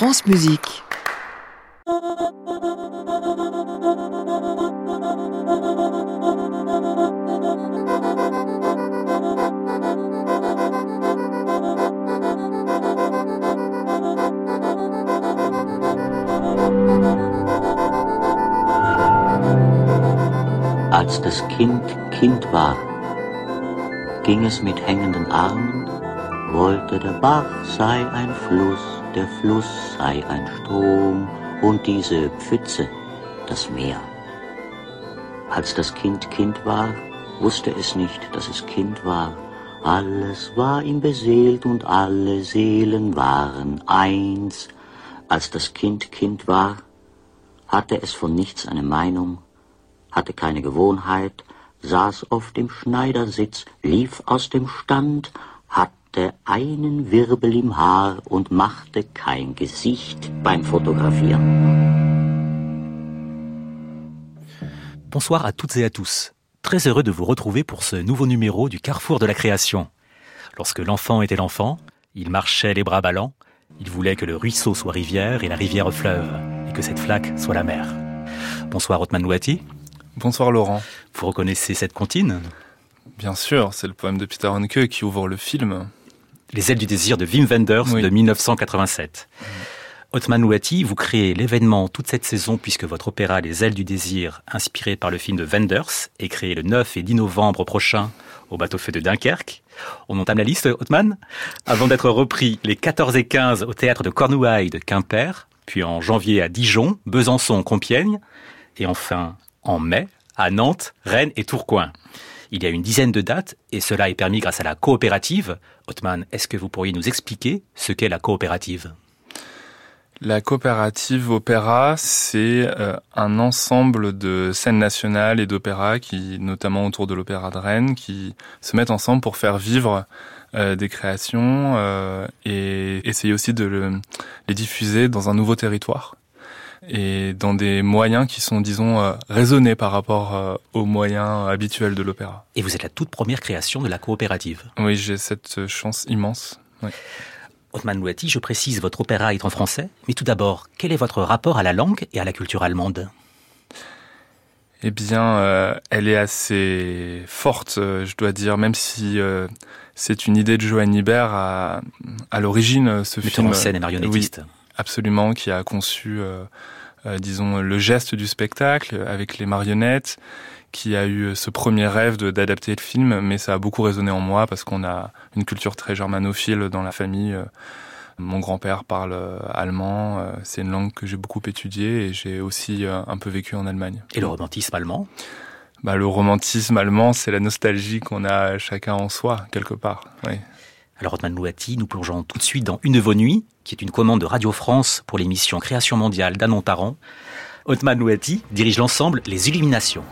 France Musique. Als das Kind Kind war, ging es mit hängenden Armen, wollte der Bach sei ein Fluss, der Fluss sei ein Strom und diese Pfütze das Meer. Als das Kind Kind war, wusste es nicht, dass es Kind war. Alles war ihm beseelt und alle Seelen waren eins. Als das Kind Kind war, hatte es von nichts eine Meinung, hatte keine Gewohnheit, saß auf dem Schneidersitz, lief aus dem Stand, hatte einen Wirbel im Haar und machte kein Gesicht beim Fotografieren. Bonsoir à toutes et à tous. Très heureux de vous retrouver pour ce nouveau numéro du Carrefour de la création. Lorsque l'enfant était l'enfant, il marchait les bras ballants, il voulait que le ruisseau soit rivière et la rivière fleuve, et que cette flaque soit la mer. Bonsoir Otman Louati. Bonsoir Laurent. Vous reconnaissez cette comptine? Bien sûr, c'est le poème de Peter Hanke qui ouvre le film. Les ailes du désir de Wim Wenders de 1987. Otman Louati, vous créez l'événement toute cette saison puisque votre opéra Les ailes du désir, inspiré par le film de Wenders, est créé le 9 et 10 novembre prochain au bateau-feu de Dunkerque. On entame la liste, Otman Avant d'être repris les 14 et 15 au théâtre de Cornouailles de Quimper, puis en janvier à Dijon, Besançon, Compiègne, et enfin en mai à Nantes, Rennes et Tourcoing. Il y a une dizaine de dates et cela est permis grâce à la coopérative. Otman, est-ce que vous pourriez nous expliquer ce qu'est la coopérative? La coopérative opéra, c'est euh, un ensemble de scènes nationales et d'opéras qui, notamment autour de l'opéra de Rennes, qui se mettent ensemble pour faire vivre euh, des créations euh, et essayer aussi de le, les diffuser dans un nouveau territoire et dans des moyens qui sont, disons, euh, raisonnés par rapport euh, aux moyens habituels de l'opéra. Et vous êtes la toute première création de la coopérative. Oui, j'ai cette chance immense. Oui. Othman Louati, je précise, votre opéra est en français, mais tout d'abord, quel est votre rapport à la langue et à la culture allemande? Eh bien, euh, elle est assez forte, je dois dire, même si euh, c'est une idée de Johann Ibert à, à l'origine, ce Metteur film. en scène et marionnettiste. Oui, absolument, qui a conçu, euh, euh, disons, le geste du spectacle avec les marionnettes, qui a eu ce premier rêve d'adapter le film, mais ça a beaucoup résonné en moi parce qu'on a une culture très germanophile dans la famille. Euh, Mon grand-père parle euh, allemand, euh, c'est une langue que j'ai beaucoup étudiée et j'ai aussi euh, un peu vécu en Allemagne. Et le romantisme allemand? Bah, le romantisme allemand, c'est la nostalgie qu'on a chacun en soi, quelque part. Oui. Alors Otman Louati, nous plongeons tout de suite dans Une de vos qui est une commande de Radio France pour l'émission Création mondiale d'Anon Tarrant. Otman Louati dirige l'ensemble Les Illuminations.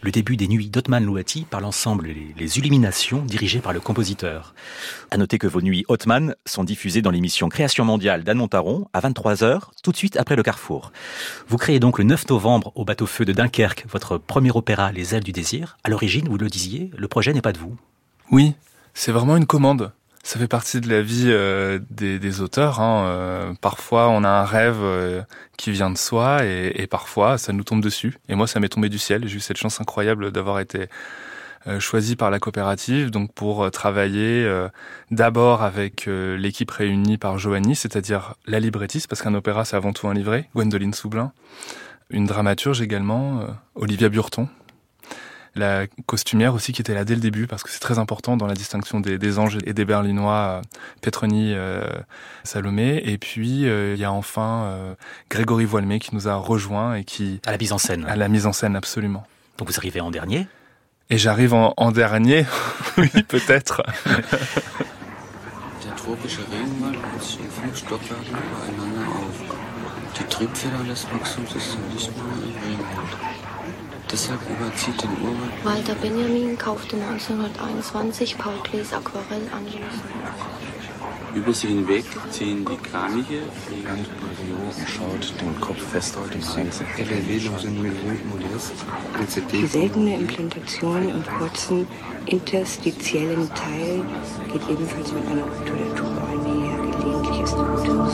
Le début des nuits d'Otman Louati par l'ensemble les, Illuminations dirigées par le compositeur. À noter que vos nuits Otman sont diffusées dans l'émission Création mondiale d'Anne Montaron à 23h, tout de suite après le Carrefour. Vous créez donc le 9 novembre au bateau-feu de Dunkerque votre premier opéra Les ailes du désir. À l'origine, vous le disiez, le projet n'est pas de vous. Oui, c'est vraiment une commande ça fait partie de la vie euh, des, auteurs. Hein. Euh, parfois, on a un rêve euh, qui vient de soi et, parfois, ça nous tombe dessus. Et moi, ça m'est tombé du ciel. J'ai eu cette chance incroyable d'avoir été choisi par la coopérative, donc pour travailler d'abord avec l'équipe réunie par Joanny, c'est-à-dire la librettiste, parce qu'un opéra, c'est avant tout un livret, Gwendoline Soublin, une dramaturge également, Olivia Burton, la costumière aussi qui était là dès le début parce que c'est très important dans la distinction des, anges et des berlinois, euh, Petroni, euh, Salomé. Et puis euh, il y a enfin Grégory Voilmé qui nous a rejoint et qui à la mise en scène. À la mise en scène absolument. Donc vous arrivez en dernier. Et j'arrive en, en, dernier, oui peut-être. Der tropische Regenwald sich in fünf Stockwerken übereinander auf. Die Triebfeder lässt Maxim sich nicht nur im Regenwald. Deshalb überzieht den Urwald. Walter Benjamin kaufte 1921 Paul Klees Aquarell anschließend. Über sie hinweg ziehen die Kraniche, fliegen und schaut den Kopf fest auf dem Hals. Die seltene Implantation im kurzen interstitiellen Teil geht ebenfalls mit einer Tube einher. Gelegentlich ist die Ruptur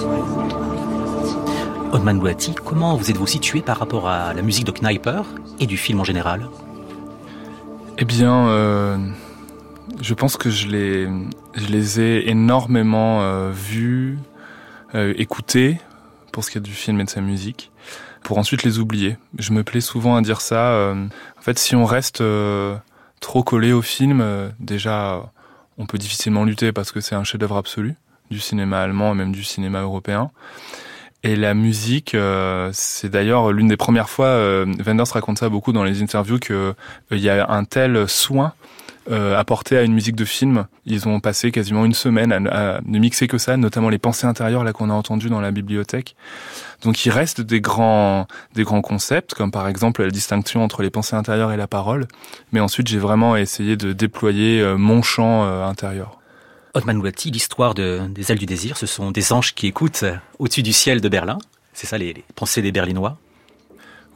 Otman Bouati, comment vous êtes-vous situé par rapport à la musique de Kniper et du film en général Eh bien, euh, je pense que je les, ai énormément euh, vus, euh, écoutés, pour ce qui est du film et de sa musique, pour ensuite les oublier. Je me plais souvent à dire ça. en fait, si on reste trop collé au film, déjà, on peut difficilement lutter parce que c'est un chef-d'œuvre absolu du cinéma allemand et même du cinéma européen. Et la musique, euh, c'est d'ailleurs l'une des premières fois, euh, Wenders raconte ça beaucoup dans les interviews, qu'il euh, y a un tel soin euh, apporté à une musique de film. Ils ont passé quasiment une semaine à, ne mixer que ça, notamment les pensées intérieures là qu'on a entendues dans la bibliothèque. Donc il reste des grands, des grands concepts, comme par exemple la distinction entre les pensées intérieures et la parole. Mais ensuite, j'ai vraiment essayé de déployer mon chant intérieur. Otman Wati, l'histoire des ailes du désir, ce sont des anges qui écoutent au-dessus du ciel de Berlin. C'est ça les, pensées des Berlinois?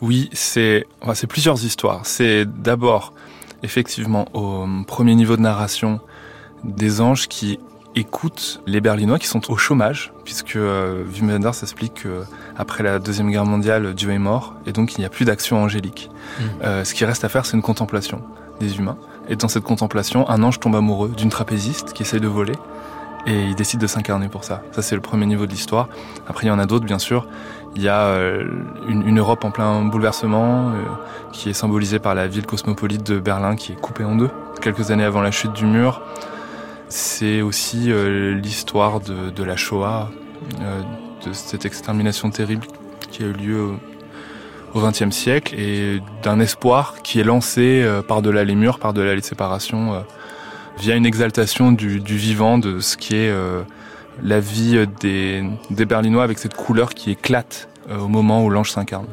Oui, c'est enfin, plusieurs histoires. C'est d'abord, effectivement, au premier niveau de narration, des anges qui écoutent les Berlinois qui sont au chômage, puisque euh, Wim Wenders explique qu'après la Deuxième Guerre mondiale, Dieu est mort, et donc il n'y a plus d'action angélique. Mmh. Euh, ce qui reste à faire, c'est une contemplation des humains. Et dans cette contemplation, un ange tombe amoureux d'une trapéziste qui essaye de voler et il décide de s'incarner pour ça. Ça, c'est le premier niveau de l'histoire. Après, il y en a d'autres, bien sûr. Il y a euh, une, Europe en plein bouleversement euh, qui est symbolisée par la ville cosmopolite de Berlin qui est coupée en deux quelques années avant la chute du mur. C'est aussi euh, l'histoire de, de, la Shoah, de cette extermination terrible qui a eu lieu au XXe siècle et d'un espoir qui est lancé euh, par-delà les murs, par-delà les séparations, euh, via une exaltation du, vivant, de ce qui est euh, la vie des, des Berlinois avec cette couleur qui éclate au moment où l'ange s'incarne.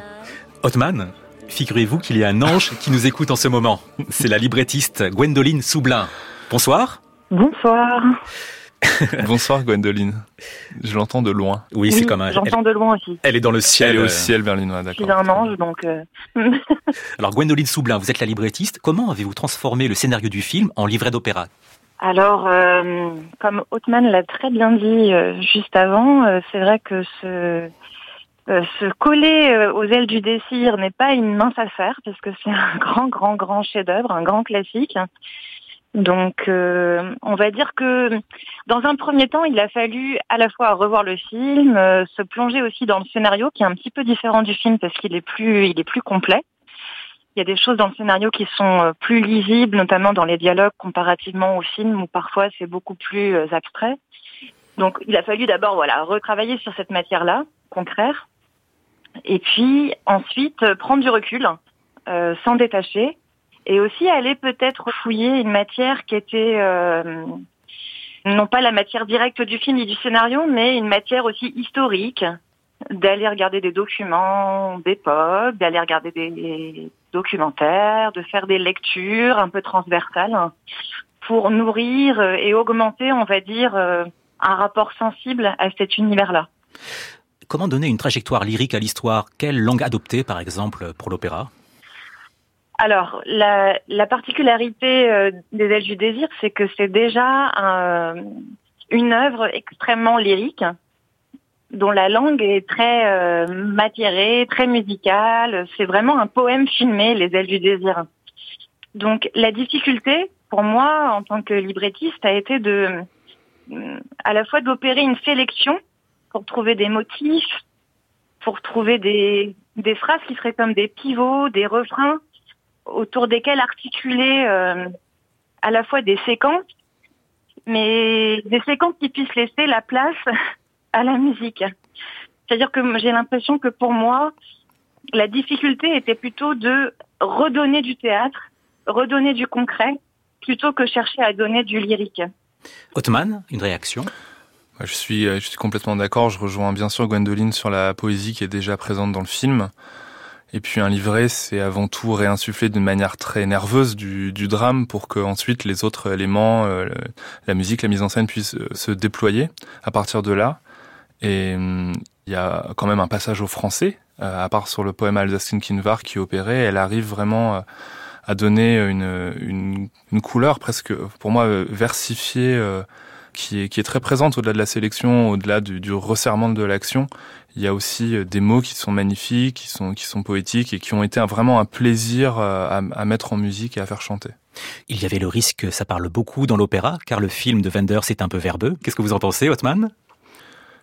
Otman, figurez-vous qu'il y a un ange qui nous écoute en ce moment. C'est la librettiste Gwendoline Soublin. Bonsoir. Bonsoir. Bonsoir Gwendoline. Je l'entends de loin. Oui, c'est comme un. J'entends de loin aussi. Elle est dans le ciel. Elle est au ciel berlinois, d'accord. Je suis un ange, donc. Euh. Alors Gwendoline Soublin, vous êtes la librettiste. Comment avez-vous transformé le scénario du film en livret d'opéra? Alors, euh, comme Othman l'a très bien dit euh, juste avant, c'est vrai que ce, se coller aux ailes du désir n'est pas une mince affaire, parce que c'est un grand, grand, grand chef-d'œuvre, un grand classique. Donc, euh, on va dire que dans un premier temps, il a fallu à la fois revoir le film, euh, se plonger aussi dans le scénario qui est un petit peu différent du film parce qu'il est plus, il est plus complet. Il y a des choses dans le scénario qui sont plus lisibles, notamment dans les dialogues comparativement au film où parfois c'est beaucoup plus abstrait. Donc il a fallu d'abord voilà retravailler sur cette matière-là, concrète, et puis ensuite prendre du recul, euh, s'en détacher, et aussi aller peut-être fouiller une matière qui était euh, non pas la matière directe du film et du scénario, mais une matière aussi historique, d'aller regarder des documents d'époque, d'aller regarder des documentaires, de faire des lectures un peu transversales pour nourrir et augmenter, on va dire, euh, un rapport sensible à cet univers-là. Comment donner une trajectoire lyrique à l'histoire? Quelle langue adopter, par exemple, pour l'opéra? Alors, la, particularité euh, des Ailes du désir, c'est que c'est déjà une œuvre extrêmement lyrique, dont la langue est très euh, très musicale. C'est vraiment un poème filmé, Les Ailes du désir. Donc, la difficulté, pour moi, en tant que librettiste, a été de à la fois d'opérer une sélection pour trouver des motifs, pour trouver des, des phrases qui seraient comme des pivots, des refrains autour desquels articuler euh, à la fois des séquences, mais des séquences qui puissent laisser la place à la musique. C'est-à-dire que j'ai l'impression que pour moi, la difficulté était plutôt de redonner du théâtre, redonner du concret, plutôt que chercher à donner du lyrique. Otman, une réaction? Je suis, euh, je suis complètement d'accord. Je rejoins bien sûr Gwendoline sur la poésie qui est déjà présente dans le film. Et puis un livret, c'est avant tout réinsuffler d'une manière très nerveuse du, du drame pour que ensuite les autres éléments, euh, la musique, la mise en scène puissent euh, se déployer à partir de là. Et hum, il y a quand même un passage au français, à part sur le poème Alsacien Kinvar qui opéré, elle arrive vraiment à donner une, une, une, couleur presque, pour moi, versifiée, euh, qui, est, qui est très présente au-delà de la sélection, au-delà du, du resserrement de l'action. Il y a aussi euh, des mots qui sont magnifiques, qui sont, qui sont poétiques et qui ont été vraiment un plaisir euh, à, à mettre en musique et à faire chanter. Il y avait le risque que ça parle beaucoup dans l'opéra, car le film de Wenders est un peu verbeux. Qu'est-ce que vous en pensez, Othman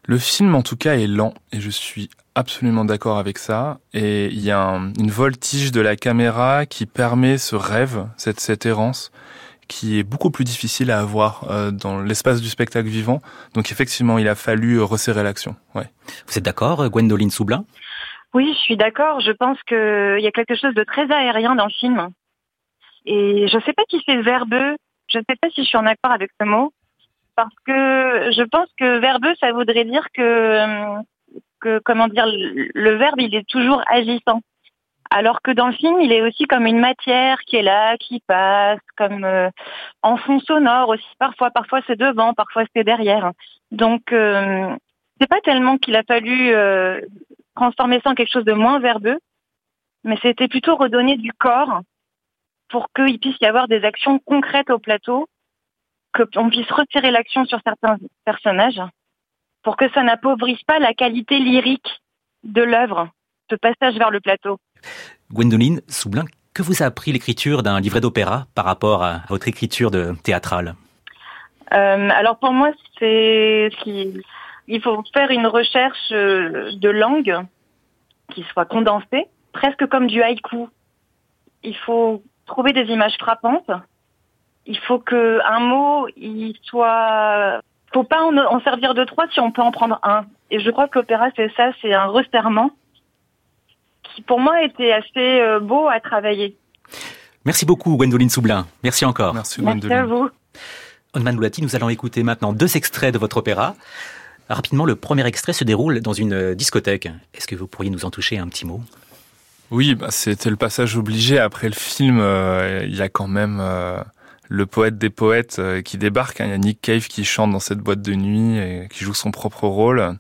le film, en tout cas, est lent et je suis absolument d'accord avec ça. Et il y a une voltige de la caméra qui permet ce rêve, cette, cette errance, qui est beaucoup plus difficile à avoir euh, dans l'espace du spectacle vivant. Donc effectivement, il a fallu euh, resserrer l'action. Ouais. Vous êtes d'accord, Gwendoline Soublin Oui, je suis d'accord. Je pense qu'il y a quelque chose de très aérien dans le film. Et je ne sais pas si c'est verbeux, je ne sais pas si je suis en accord avec ce mot, parce que je pense que verbeux, ça voudrait dire que, que comment dire, le verbe, il est toujours agissant. Alors que dans le film, il est aussi comme une matière qui est là, qui passe, comme euh, en fond sonore aussi. Parfois, parfois c'est devant, parfois c'est derrière. Donc, euh, c'est pas tellement qu'il a fallu euh, transformer ça en quelque chose de moins verbeux, mais c'était plutôt redonner du corps pour qu'il puisse y avoir des actions concrètes au plateau qu'on puisse retirer l'action sur certains personnages pour que ça n'appauvrisse pas la qualité lyrique de l'œuvre, ce passage vers le plateau. Gwendoline Soublin, que vous a appris l'écriture d'un livret d'opéra par rapport à votre écriture de théâtrale euh, Alors pour moi, c'est il faut faire une recherche euh, de langue qui soit condensée, presque comme du haïku. Il faut trouver des images frappantes il faut que un mot, il soit, faut pas en, servir de trois si on peut en prendre un. Et je crois que l'opéra c'est ça, c'est un resserrement qui pour moi était assez euh, beau à travailler. Merci beaucoup Gwendoline Soublin. Merci encore. Merci Gwendoline. Merci à vous. Onman Loulati, nous allons écouter maintenant deux extraits de votre opéra. Rapidement, le premier extrait se déroule dans une discothèque. Est-ce que vous pourriez nous en toucher un petit mot? Oui, bah, c'était le passage obligé. Après le film, euh, il y a quand même euh, le poète des poètes euh, qui débarque. Hein. Il y a Nick Cave qui chante dans cette boîte de nuit et qui joue son propre rôle.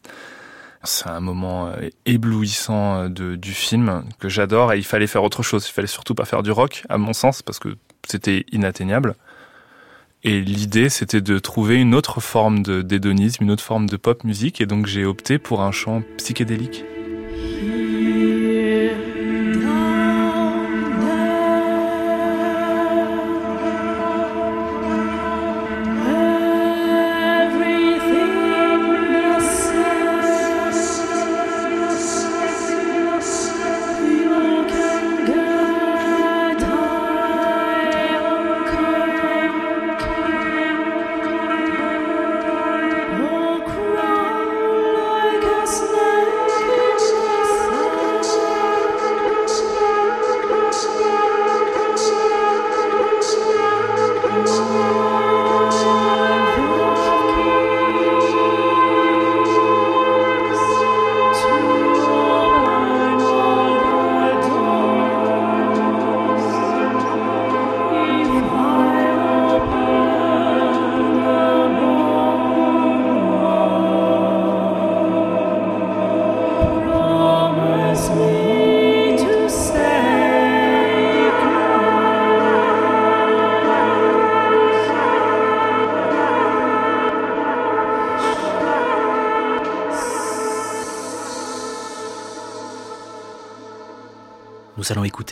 C'est un moment euh, éblouissant euh, de, du film que j'adore et il fallait faire autre chose. Il fallait surtout pas faire du rock, à mon sens, parce que c'était inatteignable. Et l'idée, c'était de trouver une autre forme d'hédonisme, une autre forme de pop musique. Et donc, j'ai opté pour un chant psychédélique.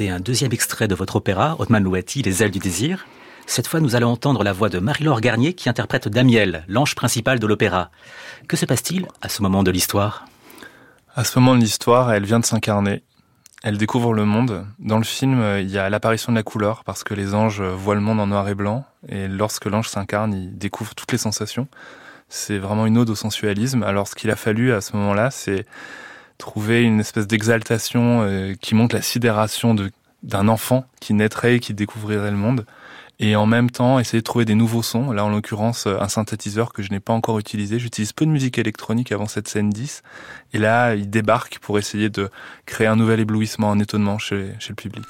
Un deuxième extrait de votre opéra, Otman Louati, Les ailes du désir. Cette fois, nous allons entendre la voix de Marie-Laure Garnier qui interprète Damiel, l'ange principal de l'opéra. Que se passe-t-il à ce moment de l'histoire? À ce moment de l'histoire, elle vient de s'incarner. Elle découvre le monde. Dans le film, il y a l'apparition de la couleur parce que les anges voient le monde en noir et blanc. Et lorsque l'ange s'incarne, il découvre toutes les sensations. C'est vraiment une ode au sensualisme. Alors ce qu'il a fallu à ce moment-là, c'est trouver une espèce d'exaltation euh, qui montre la sidération d'un enfant qui naîtrait et qui découvrirait le monde. Et en même temps, essayer de trouver des nouveaux sons. Là, en l'occurrence, un synthétiseur que je n'ai pas encore utilisé. J'utilise peu de musique électronique avant cette scène 10. Et là, il débarque pour essayer de créer un nouvel éblouissement, un étonnement chez, chez le public.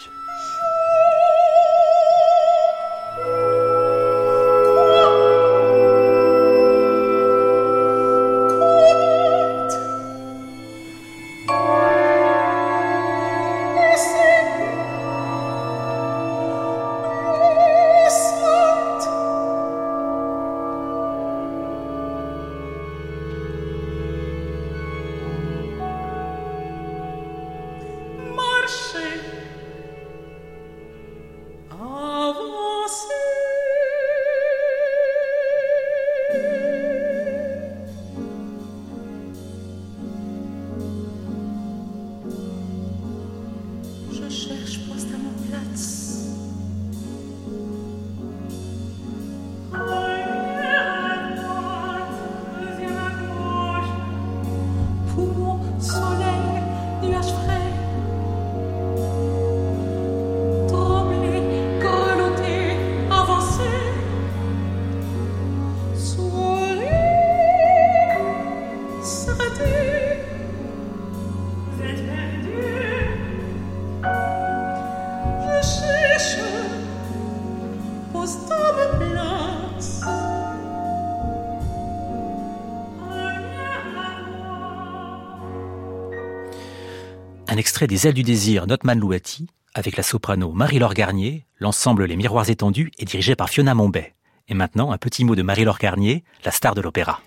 Des Ailes du désir Notman Louati avec la soprano Marie-Laure Garnier. L'ensemble Les Miroirs étendus est dirigé par Fiona Mombay. Et maintenant, un petit mot de Marie-Laure Garnier, la star de l'opéra.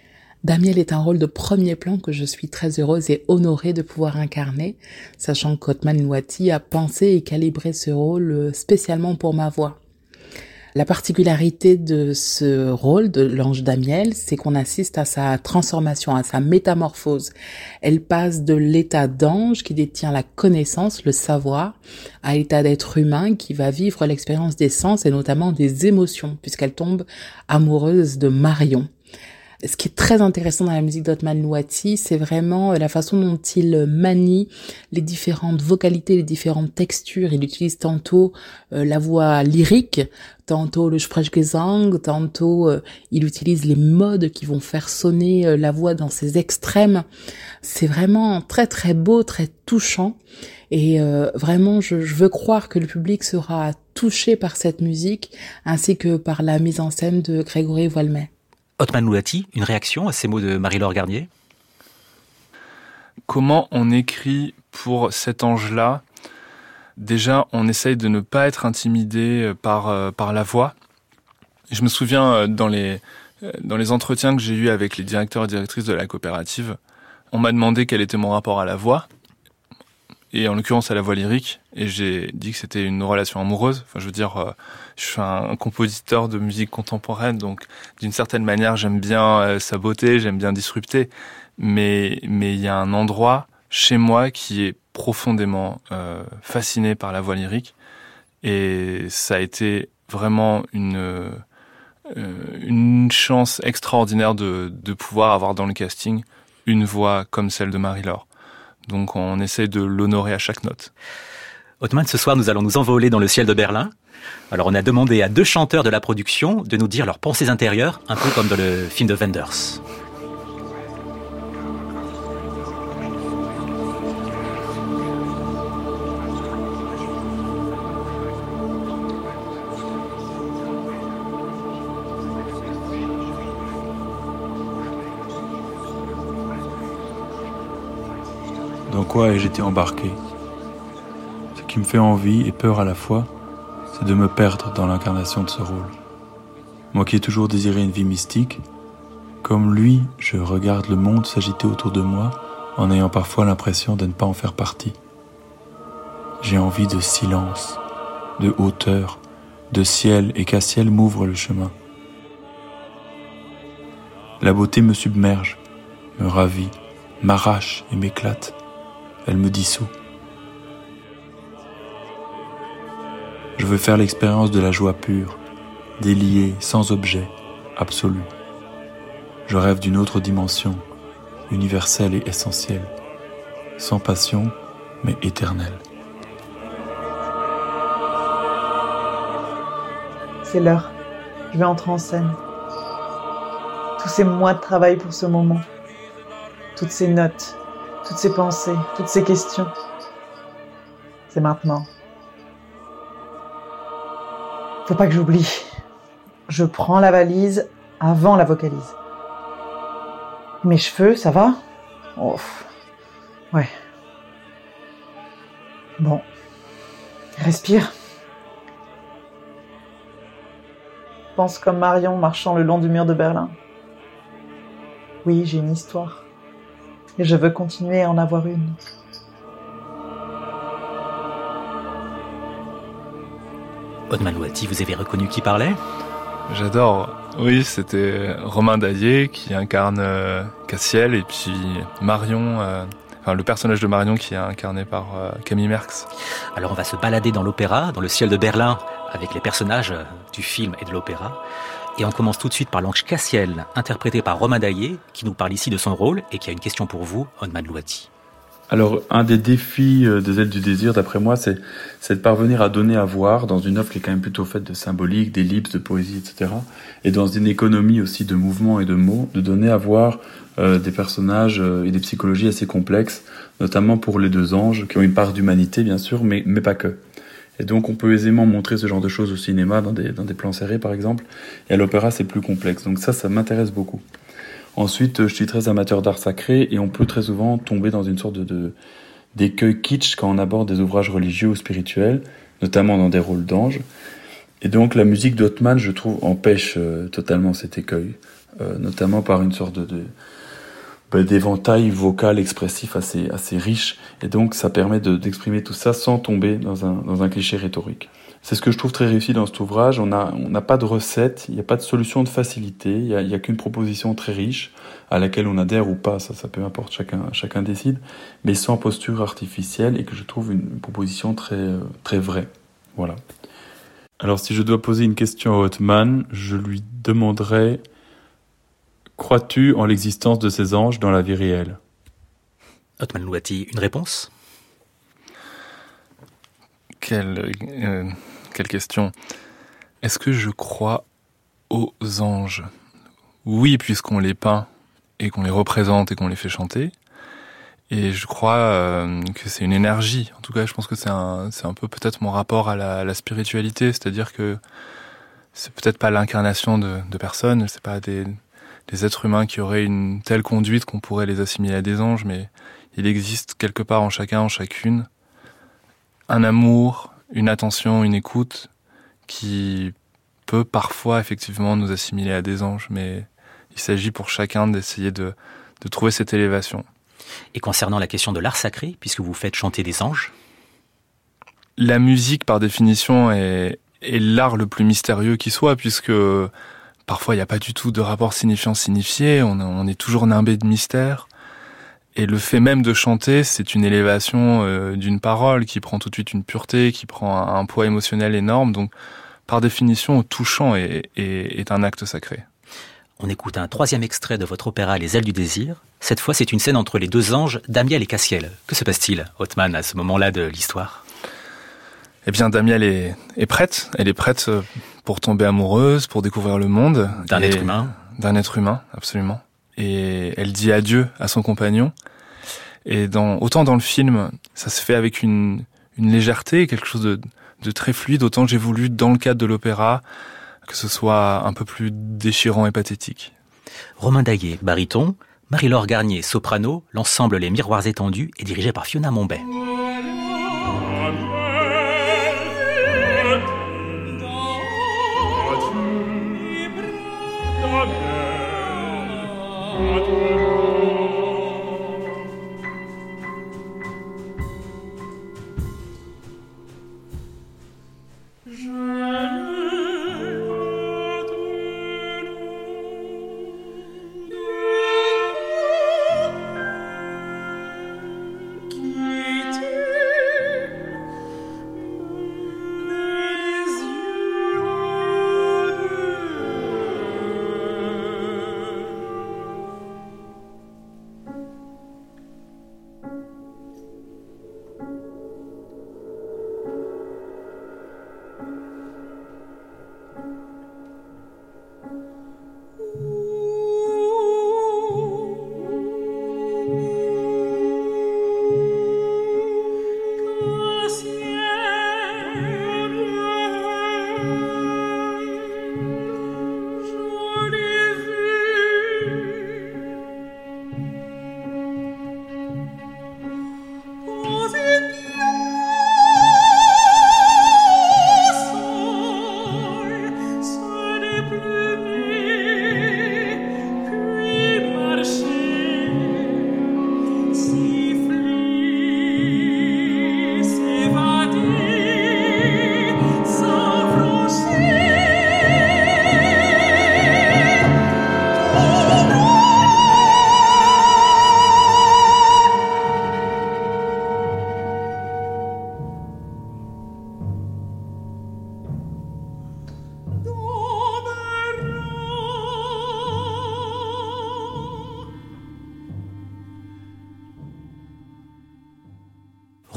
Damiel est un rôle de premier plan que je suis très heureuse et honorée de pouvoir incarner, sachant que Otman Louati a pensé et calibré ce rôle spécialement pour ma voix. La particularité de ce rôle de l'ange Damiel, c'est qu'on assiste à sa transformation, à sa métamorphose. Elle passe de l'état d'ange qui détient la connaissance, le savoir, à l'état d'être humain qui va vivre l'expérience des sens et notamment des émotions, puisqu'elle tombe amoureuse de Marion ce qui est très intéressant dans la musique d'Otman Louati, c'est vraiment euh, la façon dont il manie les différentes vocalités, les différentes textures. Il utilise tantôt euh, la voix lyrique, tantôt le Sprechgesang, tantôt euh, il utilise les modes qui vont faire sonner la voix dans ses extrêmes. C'est vraiment très très beau, très touchant. Et vraiment, je, je, veux croire que le public sera touché par cette musique, ainsi que par la mise en scène de Grégory Voilmet. Otman Loulati, une réaction à ces mots de Marie-Laure Garnier? Comment on écrit pour cet ange-là? Déjà, on essaye de ne pas être intimidé par, euh, par la voix. Je me souviens euh, dans les, euh, dans les entretiens que j'ai eus avec les directeurs et directrices de la coopérative, on m'a demandé quel était mon rapport à la voix et en l'occurrence à la voix lyrique. Et j'ai dit que c'était une relation amoureuse. Enfin, je veux dire, euh, je suis un compositeur de musique contemporaine, donc d'une certaine manière, j'aime bien euh, sa beauté, j'aime bien disrupter. Mais mais il y a un endroit chez moi qui est profondément euh, fasciné par la voix lyrique, et ça a été vraiment une euh, une chance extraordinaire de, de pouvoir avoir dans le casting une voix comme celle de Marie-Laure. Donc on essaie de l'honorer à chaque note. Otman, ce soir, nous allons nous envoler dans le ciel de Berlin. Alors on a demandé à deux chanteurs de la production de nous dire leurs pensées intérieures, un peu comme dans le film de Wenders. Dans quoi ai-je été embarqué? Ce qui me fait envie et peur à la fois, c'est de me perdre dans l'incarnation de ce rôle. Moi qui ai toujours désiré une vie mystique, comme lui, je regarde le monde s'agiter autour de moi en ayant parfois l'impression de ne pas en faire partie. J'ai envie de silence, de hauteur, de ciel et qu'à ciel m'ouvre le chemin. La beauté me submerge, me ravit, m'arrache et m'éclate. Elle me dissout. Je veux faire l'expérience de la joie pure, déliée, sans objet, absolue. Je rêve d'une autre dimension, universelle et essentielle, sans passion, mais éternelle. C'est l'heure. Je vais entrer en scène. Tous ces mois de travail pour ce moment. Toutes ces notes, toutes ces pensées, toutes ces questions. C'est maintenant. Faut pas que j'oublie. Je prends la valise avant la vocalise. Mes cheveux, ça va? Oh. Ouais. Bon. Respire. Pense comme Marion marchant le long du mur de Berlin. Oui, j'ai une histoire. Et je veux continuer à en avoir une. Otman vous avez reconnu qui parlait? J'adore. Oui, c'était Romain Daillé qui incarne euh, Cassiel et puis Marion, euh, enfin le personnage de Marion qui est incarné par euh, Camille Merckx. Alors on va se balader dans l'opéra, dans le ciel de Berlin, avec les personnages du film et de l'opéra. Et on commence tout de suite par l'ange Cassiel, interprété par Romain Daillé, qui nous parle ici de son rôle et qui a une question pour vous, Otman Louati. Alors, un des défis euh, des ailes du désir, d'après moi, c'est, de parvenir à donner à voir dans une œuvre qui est quand même plutôt faite de symbolique, d'ellipses, de poésie, etc. Et dans une économie aussi de mouvements et de mots, de donner à voir euh, des personnages euh, et des psychologies assez complexes, notamment pour les deux anges, qui ont une part d'humanité, bien sûr, mais, mais pas que. Et donc, on peut aisément montrer ce genre de choses au cinéma, dans des, dans des plans serrés, par exemple. Et à l'opéra, c'est plus complexe. Donc ça, ça m'intéresse beaucoup. Ensuite, je suis très amateur d'art sacré et on peut très souvent tomber dans une sorte de d'écueil kitsch quand on aborde des ouvrages religieux ou spirituels, notamment dans des rôles d'ange. Et donc la musique d'Ottman, je trouve, empêche euh, totalement cet écueil, euh, notamment par une sorte de, d'éventail vocal expressif assez assez riche. Et donc ça permet d'exprimer tout ça sans tomber dans un dans un cliché rhétorique. C'est ce que je trouve très réussi dans cet ouvrage. On n'a on n'a pas de recette, il n'y a pas de solution de facilité, il n'y a, y a qu'une proposition très riche à laquelle on adhère ou pas, ça, ça peu importe, chacun, chacun décide, mais sans posture artificielle et que je trouve une, proposition très, très vraie. Voilà. Alors si je dois poser une question à Hotman, je lui demanderais Crois-tu en l'existence de ces anges dans la vie réelle? Hotman Louati, une réponse? Quelle, euh, quelle question. Est-ce que je crois aux anges? Oui, puisqu'on les peint et qu'on les représente et qu'on les fait chanter. Et je crois euh, que c'est une énergie. En tout cas, je pense que c'est un, c'est un peu peut-être mon rapport à la, la spiritualité, c'est-à-dire que c'est peut-être pas l'incarnation de, de personnes, c'est pas des, des êtres humains qui auraient une telle conduite qu'on pourrait les assimiler à des anges, mais il existe quelque part en chacun, en chacune, un amour, une attention, une écoute qui peut parfois effectivement nous assimiler à des anges, mais il s'agit pour chacun d'essayer de, de trouver cette élévation. Et concernant la question de l'art sacré, puisque vous faites chanter des anges? La musique, par définition, est, est l'art le plus mystérieux qui soit, puisque parfois il n'y a pas du tout de rapport signifiant-signifié, on, est toujours nimbé de mystère. Et le fait même de chanter, c'est une élévation euh, d'une parole qui prend tout de suite une pureté, qui prend un, poids émotionnel énorme. Donc, par définition, touchant est, est, est un acte sacré. On écoute un troisième extrait de votre opéra Les ailes du désir. Cette fois, c'est une scène entre les deux anges, Damiel et Cassiel. Que se passe-t-il, Othman, à ce moment-là de l'histoire? Eh bien, Damiel est, est, prête. Elle est prête euh, pour tomber amoureuse, pour découvrir le monde. D'un être humain D'un être humain, absolument et elle dit adieu à son compagnon. Et dans, autant dans le film, ça se fait avec une, une légèreté, quelque chose de, de très fluide, autant j'ai voulu, dans le cadre de l'opéra, que ce soit un peu plus déchirant et pathétique. Romain Daillé, baryton, Marie-Laure Garnier, soprano, l'ensemble Les Miroirs étendus est dirigé par Fiona Mombay. Amen.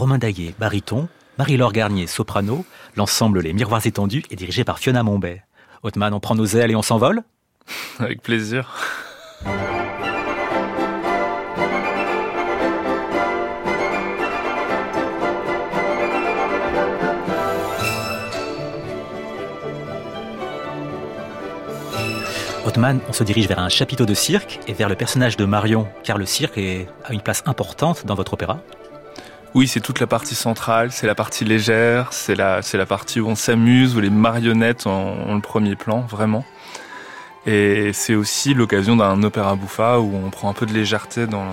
Romain Daillé, baryton, Marie-Laure Garnier, soprano. L'ensemble Les Miroirs étendus est dirigé par Fiona Mombay. Othman, on prend nos ailes et on s'envole? Avec plaisir. Othman, on se dirige vers un chapiteau de cirque et vers le personnage de Marion, car le cirque a une place importante dans votre opéra. Oui, c'est toute la partie centrale, c'est la partie légère, c'est la, partie où on s'amuse, où les marionnettes ont, le premier plan, vraiment. Et c'est aussi l'occasion d'un opéra bouffa où on prend un peu de légèreté dans,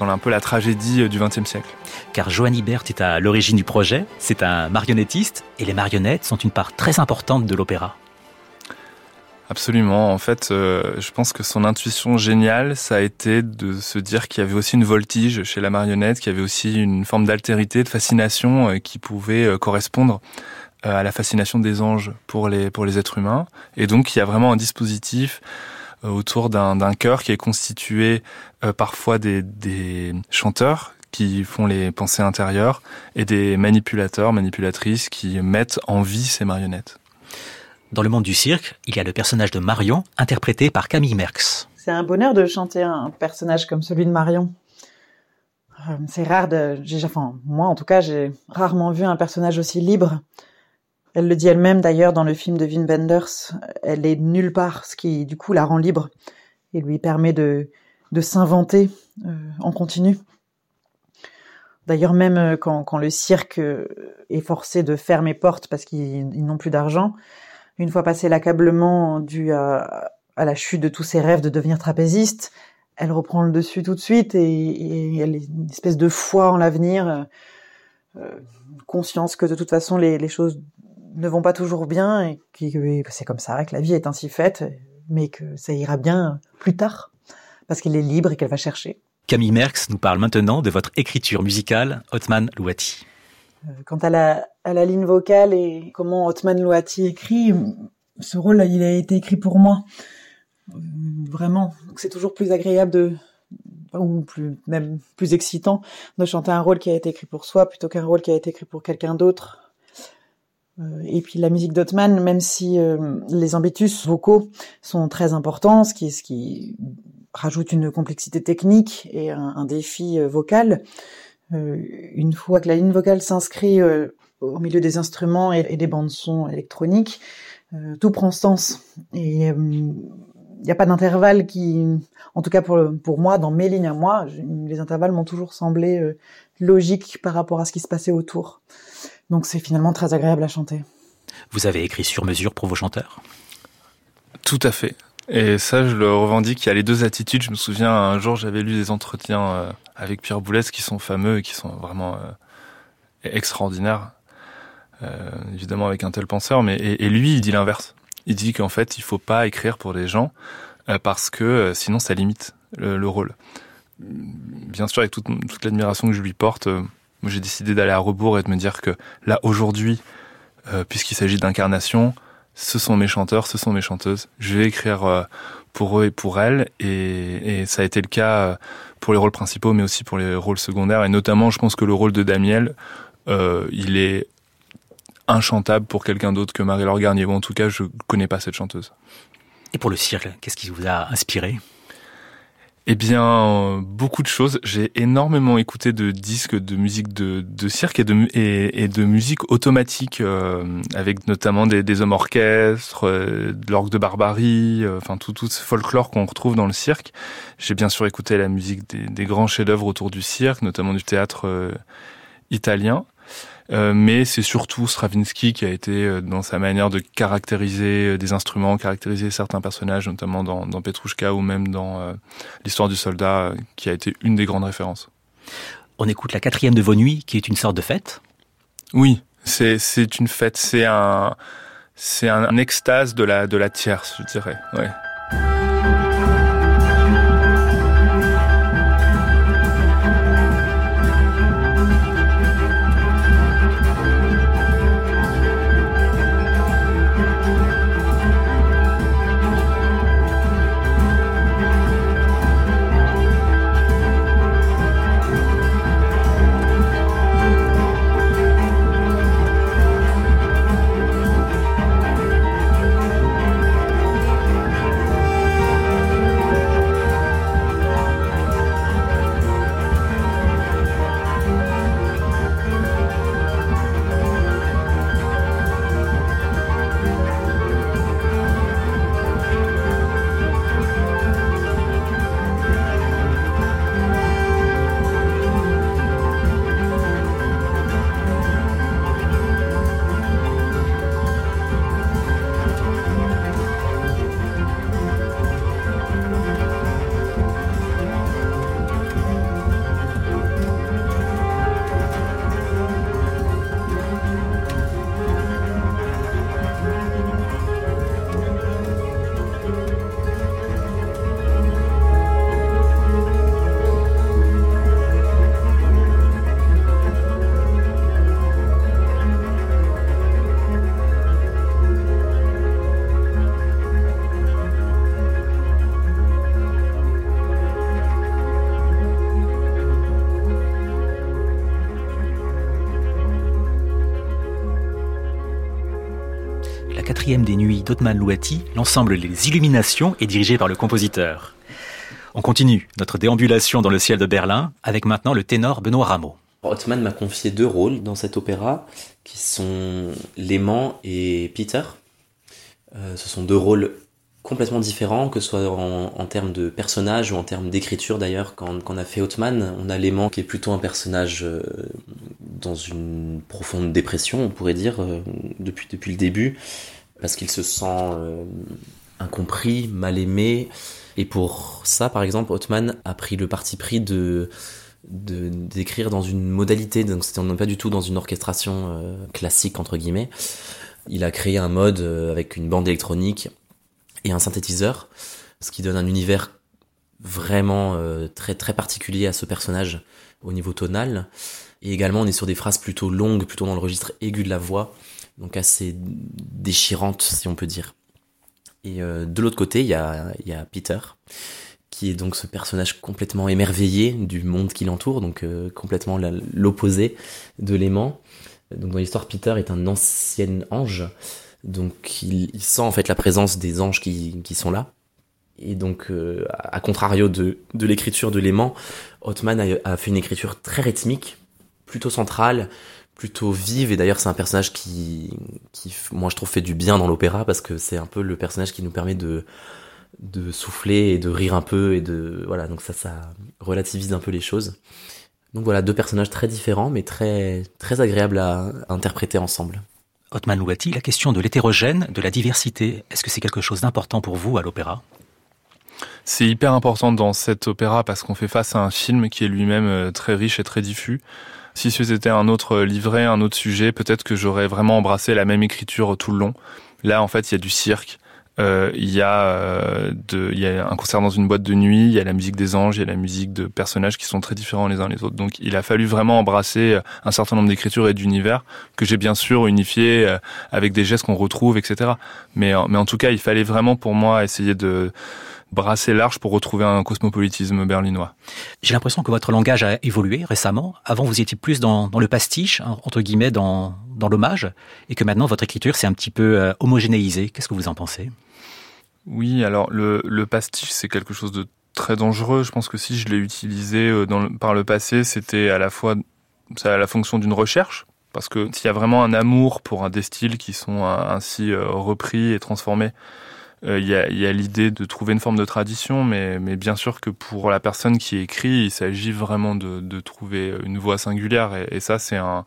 dans un peu la tragédie du XXe siècle. Car Joanny Bert est à l'origine du projet, c'est un marionnettiste, et les marionnettes sont une part très importante de l'opéra. Absolument. En fait, euh, je pense que son intuition géniale, ça a été de se dire qu'il y avait aussi une voltige chez la marionnette, qu'il y avait aussi une forme d'altérité, de fascination euh, qui pouvait euh, correspondre à la fascination des anges pour les pour les êtres humains. Et donc, il y a vraiment un dispositif autour d'un chœur qui est constitué parfois des, des chanteurs qui font les pensées intérieures et des manipulateurs, manipulatrices qui mettent en vie ces marionnettes. Dans le monde du cirque, il y a le personnage de Marion, interprété par Camille Merckx. C'est un bonheur de chanter un personnage comme celui de Marion. Euh, c'est rare de, enfin, moi en tout cas, j'ai rarement vu un personnage aussi libre. Elle le dit elle-même d'ailleurs dans le film de Wim Wenders. Elle est nulle part, ce qui du coup la rend libre et lui permet de, de s'inventer euh, en continu. D'ailleurs, même euh, quand, quand, le cirque est forcé de fermer portes parce qu'ils n'ont plus d'argent, une fois passé l'accablement dû à, la chute de tous ses rêves de devenir trapéziste, elle reprend le dessus tout de suite et, elle a une espèce de foi en l'avenir, euh, euh, conscience que de toute façon les, choses ne vont pas toujours bien et que c'est comme ça, que la vie est ainsi faite, mais que ça ira bien plus tard parce qu'elle est libre et qu'elle va chercher. Camille Merckx nous parle maintenant de votre écriture musicale, Otman Louati. Euh, quant à la, à la ligne vocale et comment Otman Loati écrit, ce rôle il a été écrit pour moi. Euh, vraiment. C'est toujours plus agréable de, ou plus, même plus excitant de chanter un rôle qui a été écrit pour soi plutôt qu'un rôle qui a été écrit pour quelqu'un d'autre. Euh, et puis la musique d'Otman, même si les ambitus vocaux sont très importants, ce qui, ce qui rajoute une complexité technique et un, défi vocal, euh, une fois que la ligne vocale s'inscrit euh, au milieu des instruments et, des bandes son électroniques, euh, tout prend sens. Et il n'y a pas d'intervalle qui, en tout cas pour, pour moi, dans mes lignes à moi, les intervalles m'ont toujours semblé logiques par rapport à ce qui se passait autour. Donc c'est finalement très agréable à chanter. Vous avez écrit sur mesure pour vos chanteurs? Tout à fait. Et ça, je le revendique. Il y a les deux attitudes. Je me souviens, un jour, j'avais lu des entretiens euh, avec Pierre Boulez qui sont fameux et qui sont vraiment euh, extraordinaires. Euh, évidemment, avec un tel penseur. Mais et, lui, il dit l'inverse. Il dit qu'en fait, il faut pas écrire pour les gens parce que sinon, ça limite le, rôle. Bien sûr, avec toute, toute l'admiration que je lui porte, moi, j'ai décidé d'aller à rebours et de me dire que là, aujourd'hui, puisqu'il s'agit d'incarnation, ce sont mes chanteurs, ce sont mes chanteuses. Je vais écrire euh, pour eux et pour elles, et, ça a été le cas euh, pour les rôles principaux, mais aussi pour les rôles secondaires, et notamment, je pense que le rôle de Damiel, euh, il est inchantable pour quelqu'un d'autre que Marie-Laure Garnier, en tout cas, je connais pas cette chanteuse. Et pour le cirque, qu'est-ce qui vous a inspiré? Eh bien, beaucoup de choses. J'ai énormément écouté de disques de musique de, de cirque et de, et, de musique automatique, euh, avec notamment des, des hommes orchestres, euh, de l'orgue de barbarie, euh, enfin tout, tout ce folklore qu'on retrouve dans le cirque. J'ai bien sûr écouté la musique des, des grands chefs-d'œuvre autour du cirque, notamment du théâtre italien. Euh, mais c'est surtout Stravinsky qui a été euh, dans sa manière de caractériser euh, des instruments, caractériser certains personnages, notamment dans, dans Petrushka ou même dans l'histoire du soldat, qui a été une des grandes références. On écoute la quatrième de vos nuits, qui est une sorte de fête. Oui, c'est c'est une fête, c'est un c'est un, extase de la de la tierce, je dirais. Ouais. Quatrième des nuits d'Otman Louati, l'ensemble Les Illuminations est dirigé par le compositeur. On continue notre déambulation dans le ciel de Berlin avec maintenant le ténor Benoît Rameau. Ottman m'a confié deux rôles dans cet opéra qui sont Léman et Peter. Euh, ce sont deux rôles complètement différents, que ce soit en, termes de personnage ou en termes d'écriture d'ailleurs. Quand, on a fait Ottman, on a Léman qui est plutôt un personnage euh, dans une profonde dépression, on pourrait dire, euh, depuis, depuis le début, parce qu'il se sent incompris, mal aimé. Et pour ça, par exemple, Ottman a pris le parti pris de d'écrire dans une modalité, donc c'était pas du tout dans une orchestration euh, classique entre guillemets. Il a créé un mode euh, avec une bande électronique et un synthétiseur, ce qui donne un univers vraiment euh, très très particulier à ce personnage au niveau tonal. Et également, on est sur des phrases plutôt longues, plutôt dans le registre aigu de la voix, donc assez déchirantes si on peut dire. Et de l'autre côté, il y a, y a Peter, qui est donc ce personnage complètement émerveillé du monde qui l'entoure, donc euh, complètement l'opposé de l'aimant. Donc dans l'histoire, Peter est un ancien ange, donc il, sent en fait la présence des anges qui, qui sont là. Et donc, euh, à contrario de, de l'écriture de l'aimant, Othman a, a, fait une écriture très rythmique, plutôt centrale, plutôt vive. Et d'ailleurs, c'est un personnage qui, qui, moi, je trouve, fait du bien dans l'opéra parce que c'est un peu le personnage qui nous permet de de souffler et de rire un peu et de voilà donc ça ça relativise un peu les choses. Donc voilà deux personnages très différents mais très très agréables à, interpréter ensemble. Otman Louati, la question de l'hétérogène, de la diversité, est-ce que c'est quelque chose d'important pour vous à l'opéra? C'est hyper important dans cet opéra parce qu'on fait face à un film qui est lui-même euh, très riche et très diffus. Si c'était un autre livret, un autre sujet, peut-être que j'aurais vraiment embrassé la même écriture tout le long. Là, en fait, il y a du cirque, euh, il y a euh, de, il y a un concert dans une boîte de nuit, il y a la musique des anges, il y a la musique de personnages qui sont très différents les uns les autres. Donc il a fallu vraiment embrasser euh, un certain nombre d'écritures et d'univers que j'ai bien sûr unifié avec des gestes qu'on retrouve, etc. Mais mais en tout cas, il fallait vraiment pour moi essayer de brasser large pour retrouver un cosmopolitisme berlinois. J'ai l'impression que votre langage a évolué récemment. Avant, vous étiez plus dans, dans le pastiche, hein, entre guillemets, dans, dans l'hommage, et que maintenant, votre écriture s'est un petit peu euh, homogénéisée. Qu'est-ce que vous en pensez? Oui, alors le, le pastiche, c'est quelque chose de très dangereux. Je pense que si je l'ai utilisé euh, par le passé, c'était à la fois ça a la fonction d'une recherche, parce que s'il y a vraiment un amour pour un des styles qui sont euh, ainsi repris et transformés, euh, il y a, l'idée de trouver une forme de tradition, mais, mais bien sûr que pour la personne qui écrit, il s'agit vraiment de, de, trouver une voix singulière. Et, ça, c'est un,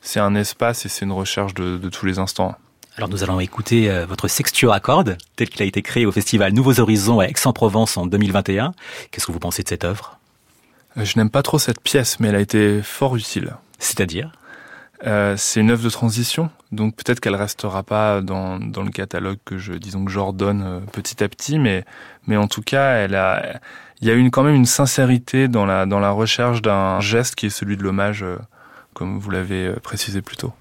c'est un espace et c'est une recherche de, de, tous les instants. Alors nous allons écouter euh, votre sextuo à cordes, tel qu'il a été créé au festival Nouveaux Horizons à Aix-en-Provence en 2021. Qu'est-ce que vous pensez de cette œuvre? Euh, Je n'aime pas trop cette pièce, mais elle a été fort utile. C'est-à-dire? Euh, c'est une œuvre de transition, donc peut-être qu'elle restera pas dans, dans le catalogue que je disons que j'ordonne euh, petit à petit, mais mais en tout cas, elle a il y a une quand même une sincérité dans la dans la recherche d'un geste qui est celui de l'hommage, euh, comme vous l'avez précisé plus tôt.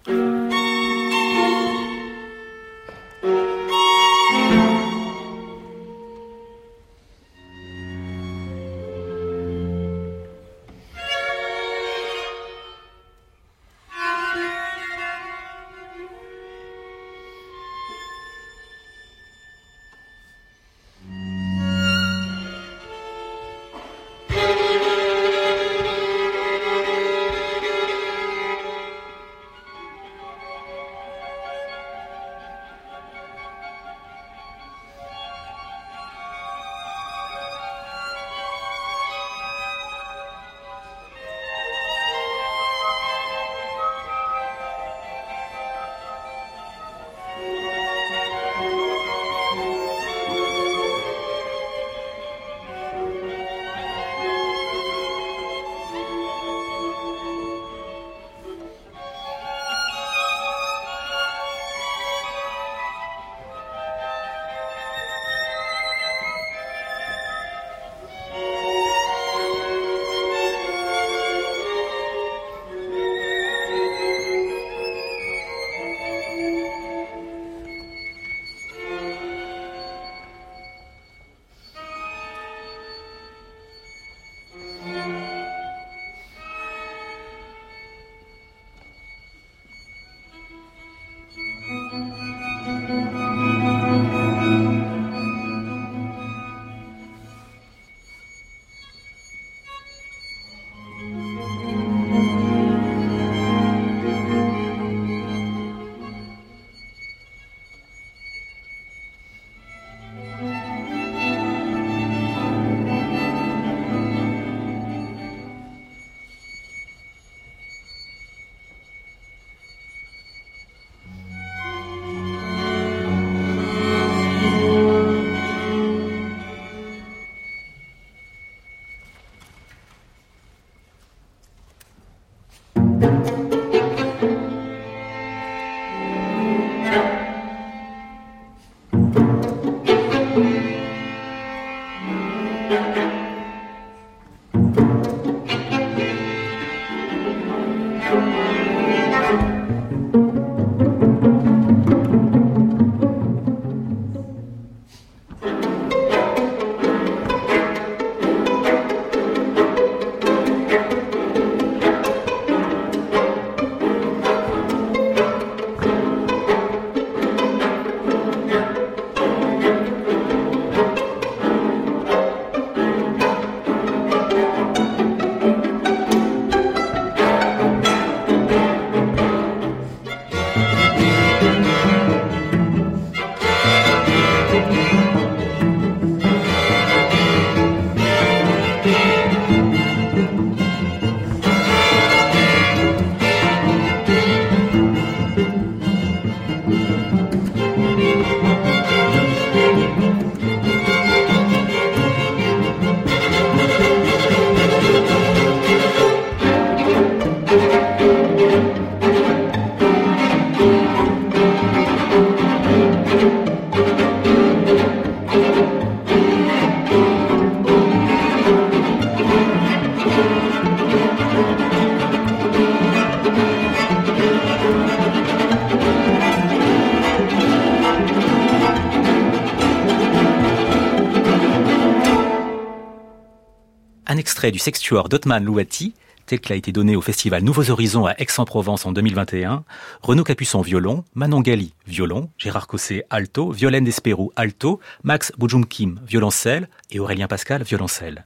Du sextuor d'Otman Louati, tel qu'il a été donné au festival Nouveaux Horizons à Aix-en-Provence en 2021, Renaud Capuçon violon, Manon Gali violon, Gérard Cosset alto, Violaine Despérou alto, Max Kim violoncelle et Aurélien Pascal violoncelle.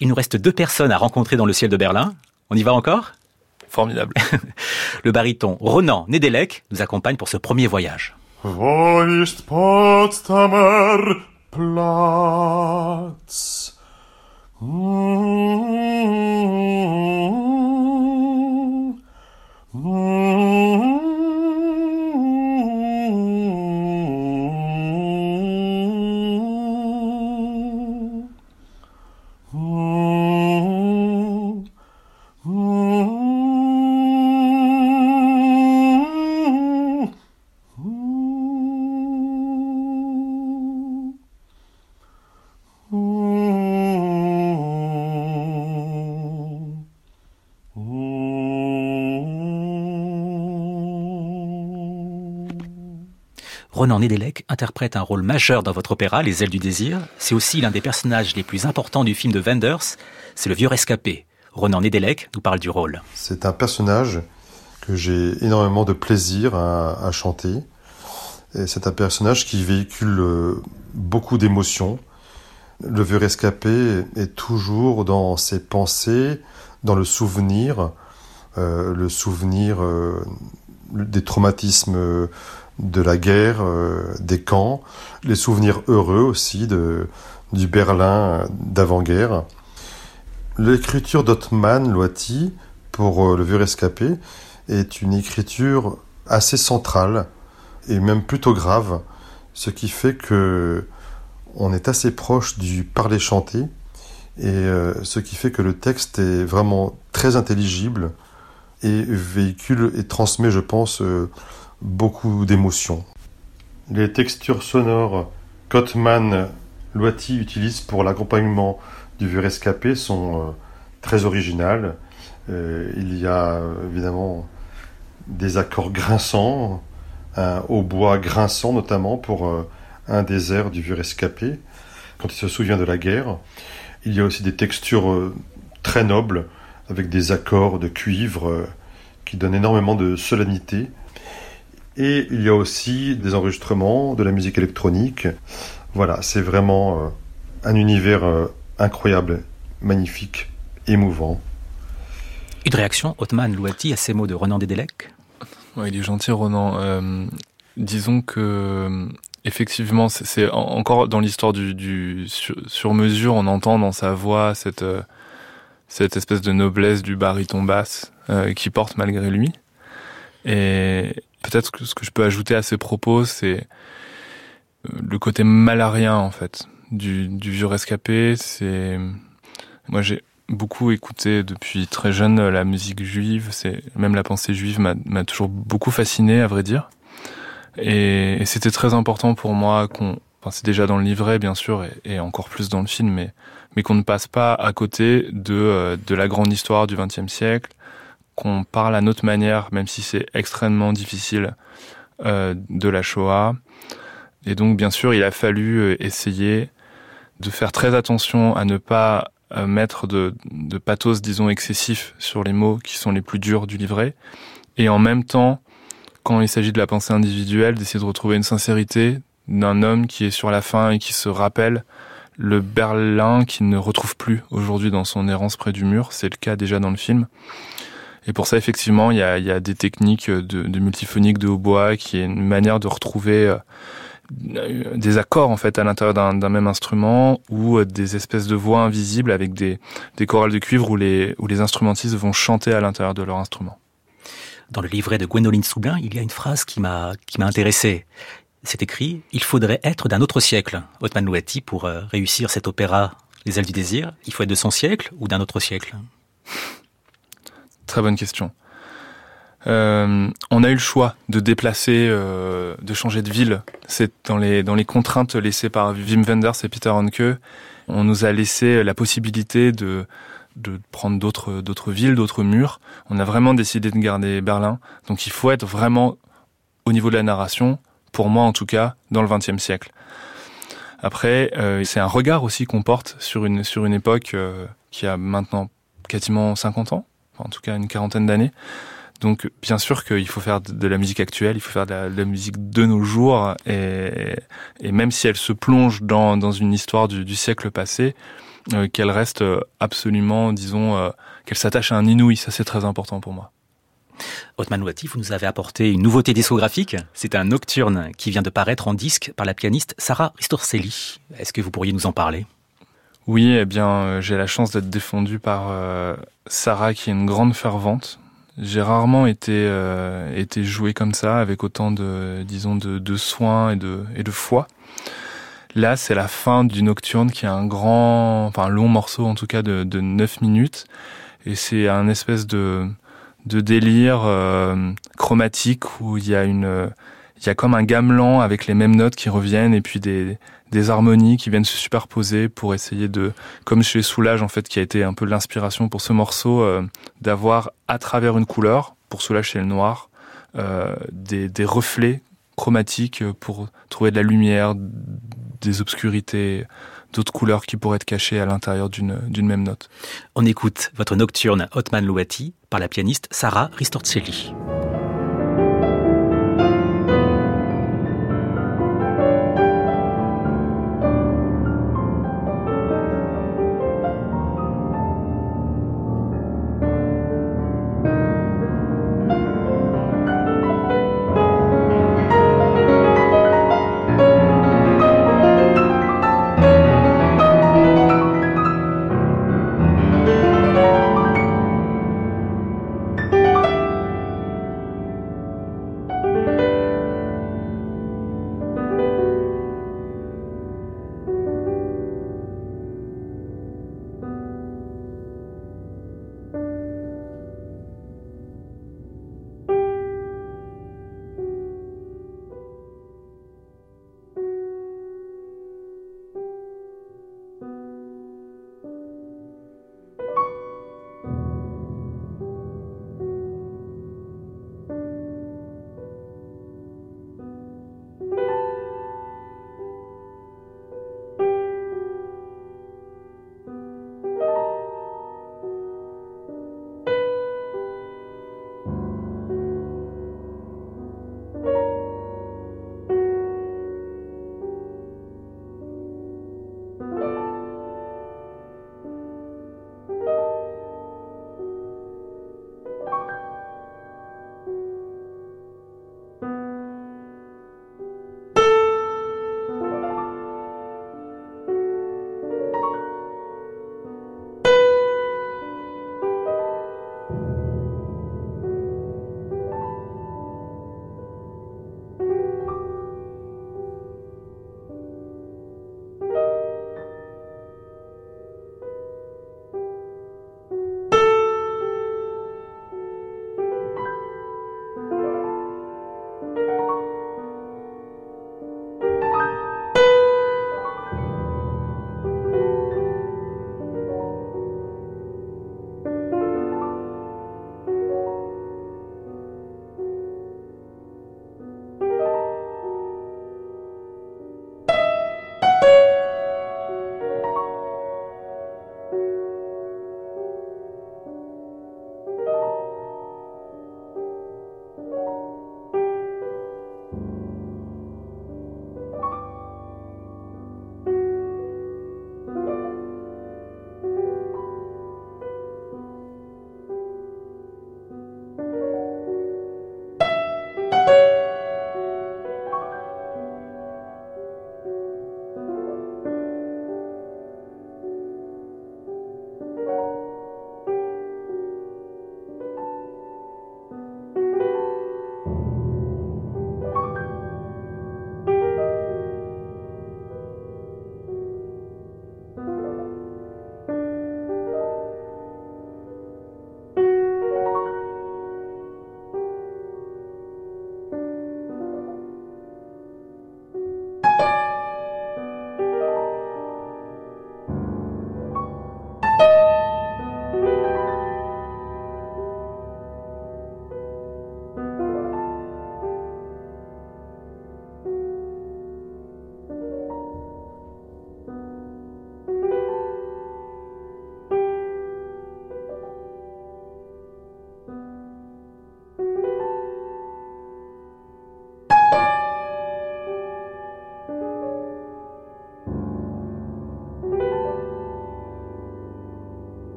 Il nous reste deux personnes à rencontrer dans le ciel de Berlin. On y va encore? Formidable. le baryton Ronan Nedelec nous accompagne pour ce premier voyage. Platz? Mmm. Ronan Nedelec interprète un rôle majeur dans votre opéra, Les ailes du désir. C'est aussi l'un des personnages les plus importants du film de Wenders. C'est le vieux rescapé. Ronan Nedelec nous parle du rôle. C'est un personnage que j'ai énormément de plaisir à, chanter. c'est un personnage qui véhicule euh, beaucoup d'émotions. Le vieux rescapé est toujours dans ses pensées, dans le souvenir, euh, le souvenir euh, des traumatismes de la guerre, euh, des camps, les souvenirs heureux aussi de, du Berlin d'avant-guerre. L'écriture d'Otman Loati pour euh, Le Vieux Rescapé est une écriture assez centrale et même plutôt grave, ce qui fait que on est assez proche du parler chanté et euh, ce qui fait que le texte est vraiment très intelligible et véhicule et transmet, je pense, beaucoup d'émotions. Les textures sonores qu'Ottman Loati utilise pour l'accompagnement du vieux rescapé sont euh, très originales. Euh, il y a évidemment des accords grinçants, un hautbois grinçant notamment pour euh, un des airs du vieux rescapé, quand il se souvient de la guerre. Il y a aussi des textures très nobles, avec des accords de cuivre qui donnent énormément de solennité et il y a aussi des enregistrements, de la musique électronique. Voilà, c'est vraiment euh, un univers euh, incroyable, magnifique, émouvant. Une réaction, Otman Louati, à ces mots de Ronan Dedelec Il est gentil, Ronan. Euh, disons que effectivement, c'est encore dans l'histoire du, sur, mesure, on entend dans sa voix cette, cette espèce de noblesse du baryton basse qui porte malgré lui. Et, peut-être que ce que je peux ajouter à ces propos, c'est euh, le côté malarien en fait du, vieux rescapé. C'est moi j'ai beaucoup écouté depuis très jeune la musique juive, c'est même la pensée juive m'a toujours beaucoup fasciné, à vrai dire. Et, c'était très important pour moi qu'on, c'est déjà dans le livret bien sûr et, encore plus dans le film, mais mais qu'on ne passe pas à côté de euh, de la grande histoire du XXe siècle, qu'on parle à notre manière, même si c'est extrêmement difficile, euh, de la Shoah. Et donc bien sûr, il a fallu euh, essayer de faire très attention à ne pas euh, mettre de, de pathos, disons, excessif sur les mots qui sont les plus durs du livret. Et en même temps, quand il s'agit de la pensée individuelle, d'essayer de retrouver une sincérité d'un homme qui est sur la fin et qui se rappelle le Berlin qu'il ne retrouve plus aujourd'hui dans son errance près du mur. C'est le cas déjà dans le film. Et pour ça, effectivement, il y a, des techniques de, de multiphonique de hautbois qui est une manière de retrouver euh, des accords en fait à l'intérieur d'un même instrument ou euh, des espèces de voix invisibles avec des, des chorales de cuivre où les, instrumentistes vont chanter à l'intérieur de leur instrument. Dans le livret de Gwendoline Soublin, il y a une phrase qui m'a qui m'a intéressé. C'est écrit Il faudrait être d'un autre siècle, Otman Louati, pour euh, réussir cet opéra Les ailes du désir. Il faut être de son siècle ou d'un autre siècle? Très bonne question. Euh, on a eu le choix de déplacer, euh, de changer de ville. C'est dans les dans les contraintes laissées par Wim Wenders et Peter Hanke. On nous a laissé la possibilité de de prendre d'autres d'autres villes, d'autres murs. On a vraiment décidé de garder Berlin. Donc il faut être vraiment au niveau de la narration, pour moi en tout cas, dans le XXe siècle. Après, euh, c'est un regard aussi qu'on porte sur une sur une époque qui a maintenant quasiment 50 ans, en tout cas une quarantaine d'années. Donc bien sûr qu'il faut faire de la musique actuelle, il faut faire de la, musique de nos jours, et, même si elle se plonge dans, une histoire du, siècle passé, euh, qu'elle reste absolument, disons, euh, qu'elle s'attache à un inouï, ça c'est très important pour moi. Otman Ouati, vous nous avez apporté une nouveauté discographique. C'est un nocturne qui vient de paraître en disque par la pianiste Sarah Ristorcelli. Est-ce que vous pourriez nous en parler? Oui, eh bien, euh, j'ai la chance d'être défendu par Sarah, qui est une grande fervente j'ai rarement été euh, été joué comme ça avec autant de disons de, de soins et de et de foi. Là, c'est la fin du Nocturne qui est un grand, enfin un long morceau en tout cas de, de 9 minutes et c'est un espèce de de délire euh, chromatique où il y a une il y a comme un gamelan avec les mêmes notes qui reviennent et puis des des harmonies qui viennent se superposer pour essayer de, comme chez Soulage en fait, qui a été un peu l'inspiration pour ce morceau, euh, d'avoir à travers une couleur, pour Soulage c'est le noir, euh, des, des reflets chromatiques pour trouver de la lumière, des obscurités, d'autres couleurs qui pourraient être cachées à l'intérieur d'une même note. On écoute votre nocturne Otman Louati par la pianiste Sarah Ristorcelli.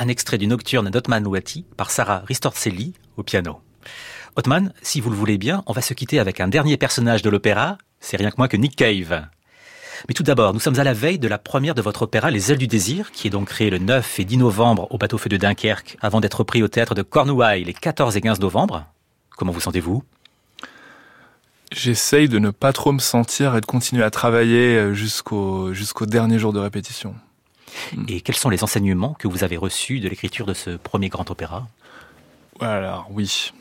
Un extrait du nocturne d'Otman Louati par Sarah Ristorcelli au piano. Otman, si vous le voulez bien, on va se quitter avec un dernier personnage de l'opéra, c'est rien que moi que Nick Cave. Mais tout d'abord, nous sommes à la veille de la première de votre opéra Les Ailes du Désir, qui est donc créé le 9 et 10 novembre au bateau-feu de Dunkerque, avant d'être pris au théâtre de Cornouailles les 14 et 15 novembre. Comment vous sentez-vous? J'essaye de ne pas trop me sentir et de continuer à travailler euh, jusqu'au jusqu'au dernier jour de répétition. Et quels sont les enseignements que vous avez reçus de l'écriture de ce premier grand opéra? Alors oui.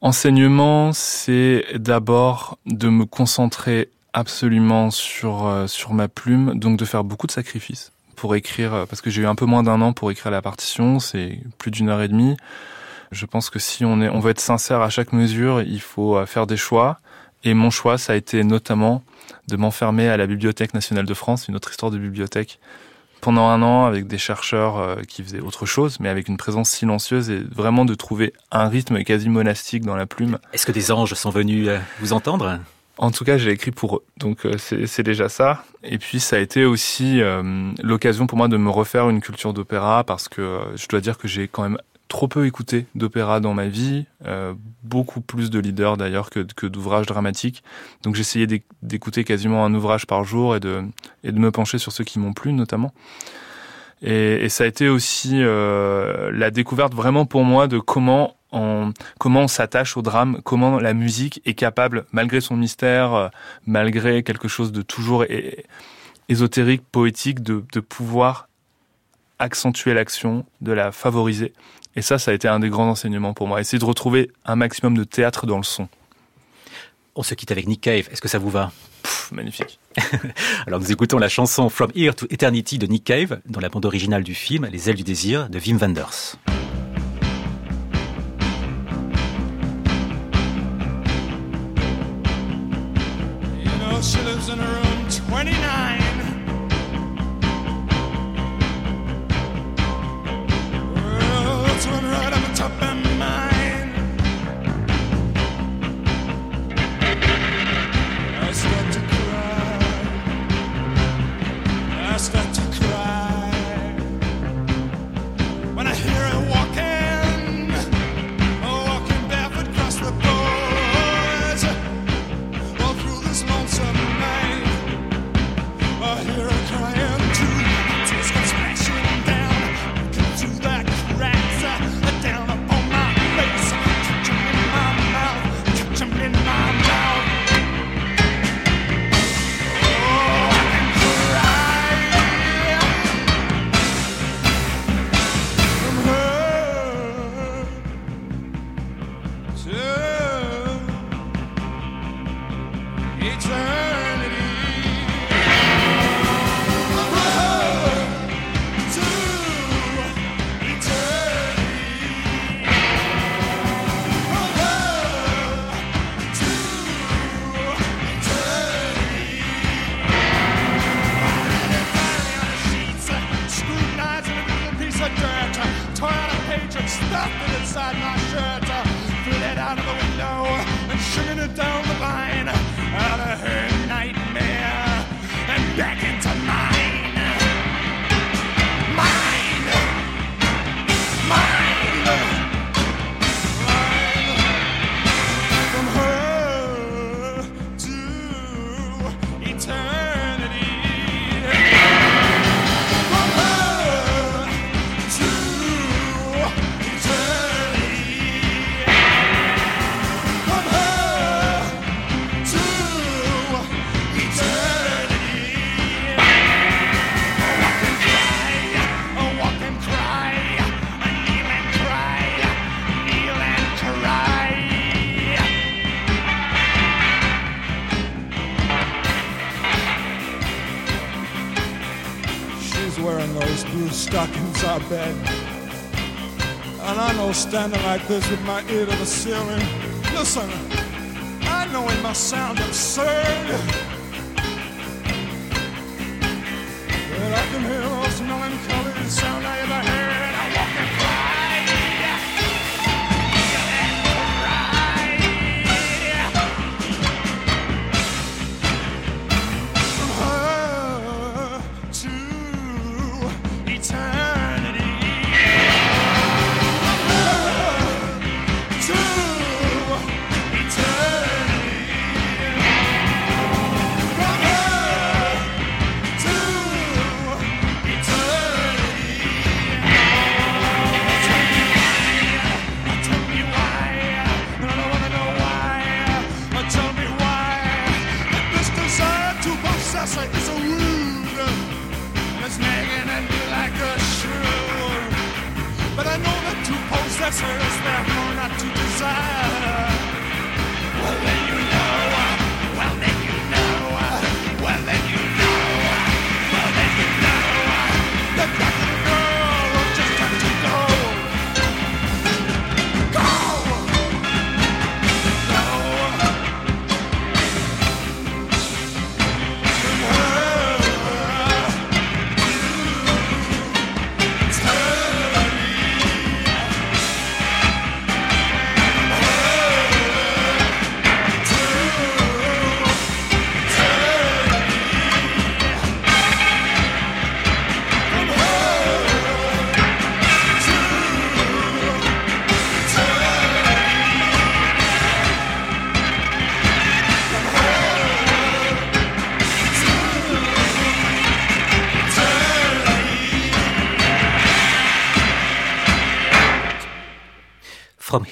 Enseignement, c'est d'abord de me concentrer absolument sur euh, sur ma plume, donc de faire beaucoup de sacrifices pour écrire, euh, parce que j'ai eu un peu moins d'un an pour écrire la partition, c'est plus d'une heure et demie. Je pense que si on est, on veut être sincère à chaque mesure, il faut euh, faire des choix. Et mon choix, ça a été notamment de m'enfermer à la Bibliothèque nationale de France, une autre histoire de bibliothèque, pendant un an avec des chercheurs euh, qui faisaient autre chose, mais avec une présence silencieuse et vraiment de trouver un rythme quasi monastique dans la plume. Est-ce que des anges sont venus euh, vous entendre? En tout cas, j'ai écrit pour eux, donc c'est déjà ça. Et puis, ça a été aussi l'occasion pour moi de me refaire une culture d'opéra, parce que je dois dire que j'ai quand même trop peu écouté d'opéra dans ma vie, euh, beaucoup plus de leaders d'ailleurs que, que d'ouvrages dramatiques. Donc j'essayais d'écouter quasiment un ouvrage par jour et de, et de me pencher sur ceux qui m'ont plu notamment. Et, et, ça a été aussi euh, la découverte vraiment pour moi de comment on, comment on s'attache au drame, comment la musique est capable, malgré son mystère, euh, malgré quelque chose de toujours ésotérique, poétique, de, de pouvoir accentuer l'action, de la favoriser. Et ça, ça a été un des grands enseignements pour moi. Essayer de retrouver un maximum de théâtre dans le son. On se quitte avec Nick Cave. Est-ce que ça vous va? Magnifique. Alors nous écoutons la chanson From Here to Eternity de Nick Cave dans la bande originale du film Les ailes du désir de Wim Wenders. tore out a page and stuffed it inside my shirt. Uh, threw that out of the window and sugared it down the line. Out of her nightmare and back in bed. And I know standing like this with my ear to the ceiling, listen, I know it must sound absurd. But I can hear the most melancholy sound I ever heard. treasures now.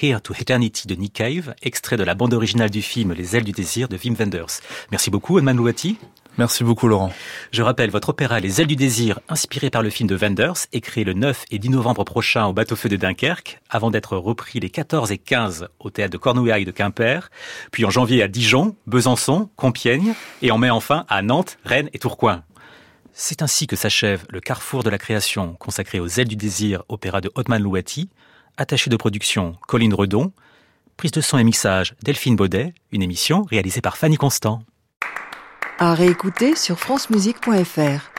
Here to Eternity de Nick Cave, extrait de la bande originale du film Les ailes du désir de Wim Wenders. Merci beaucoup, Edman Louati. Merci beaucoup Laurent. Je rappelle votre opéra Les ailes du désir, inspiré par le film de Wenders et créé le 9 et 10 novembre prochain au bateau-feu de Dunkerque, avant d'être repris les 14 et 15 au théâtre de Cornouailles de Quimper, puis en janvier à Dijon, Besançon, Compiègne, et en mai enfin à Nantes, Rennes et Tourcoing. C'est ainsi que s'achève le carrefour de la création consacré aux ailes du désir, opéra de Otman Louati, attaché de production Colline Redon, prise de son et mixage Delphine Baudet, une émission réalisée par Fanny Constant. À réécouter sur francemusique.fr.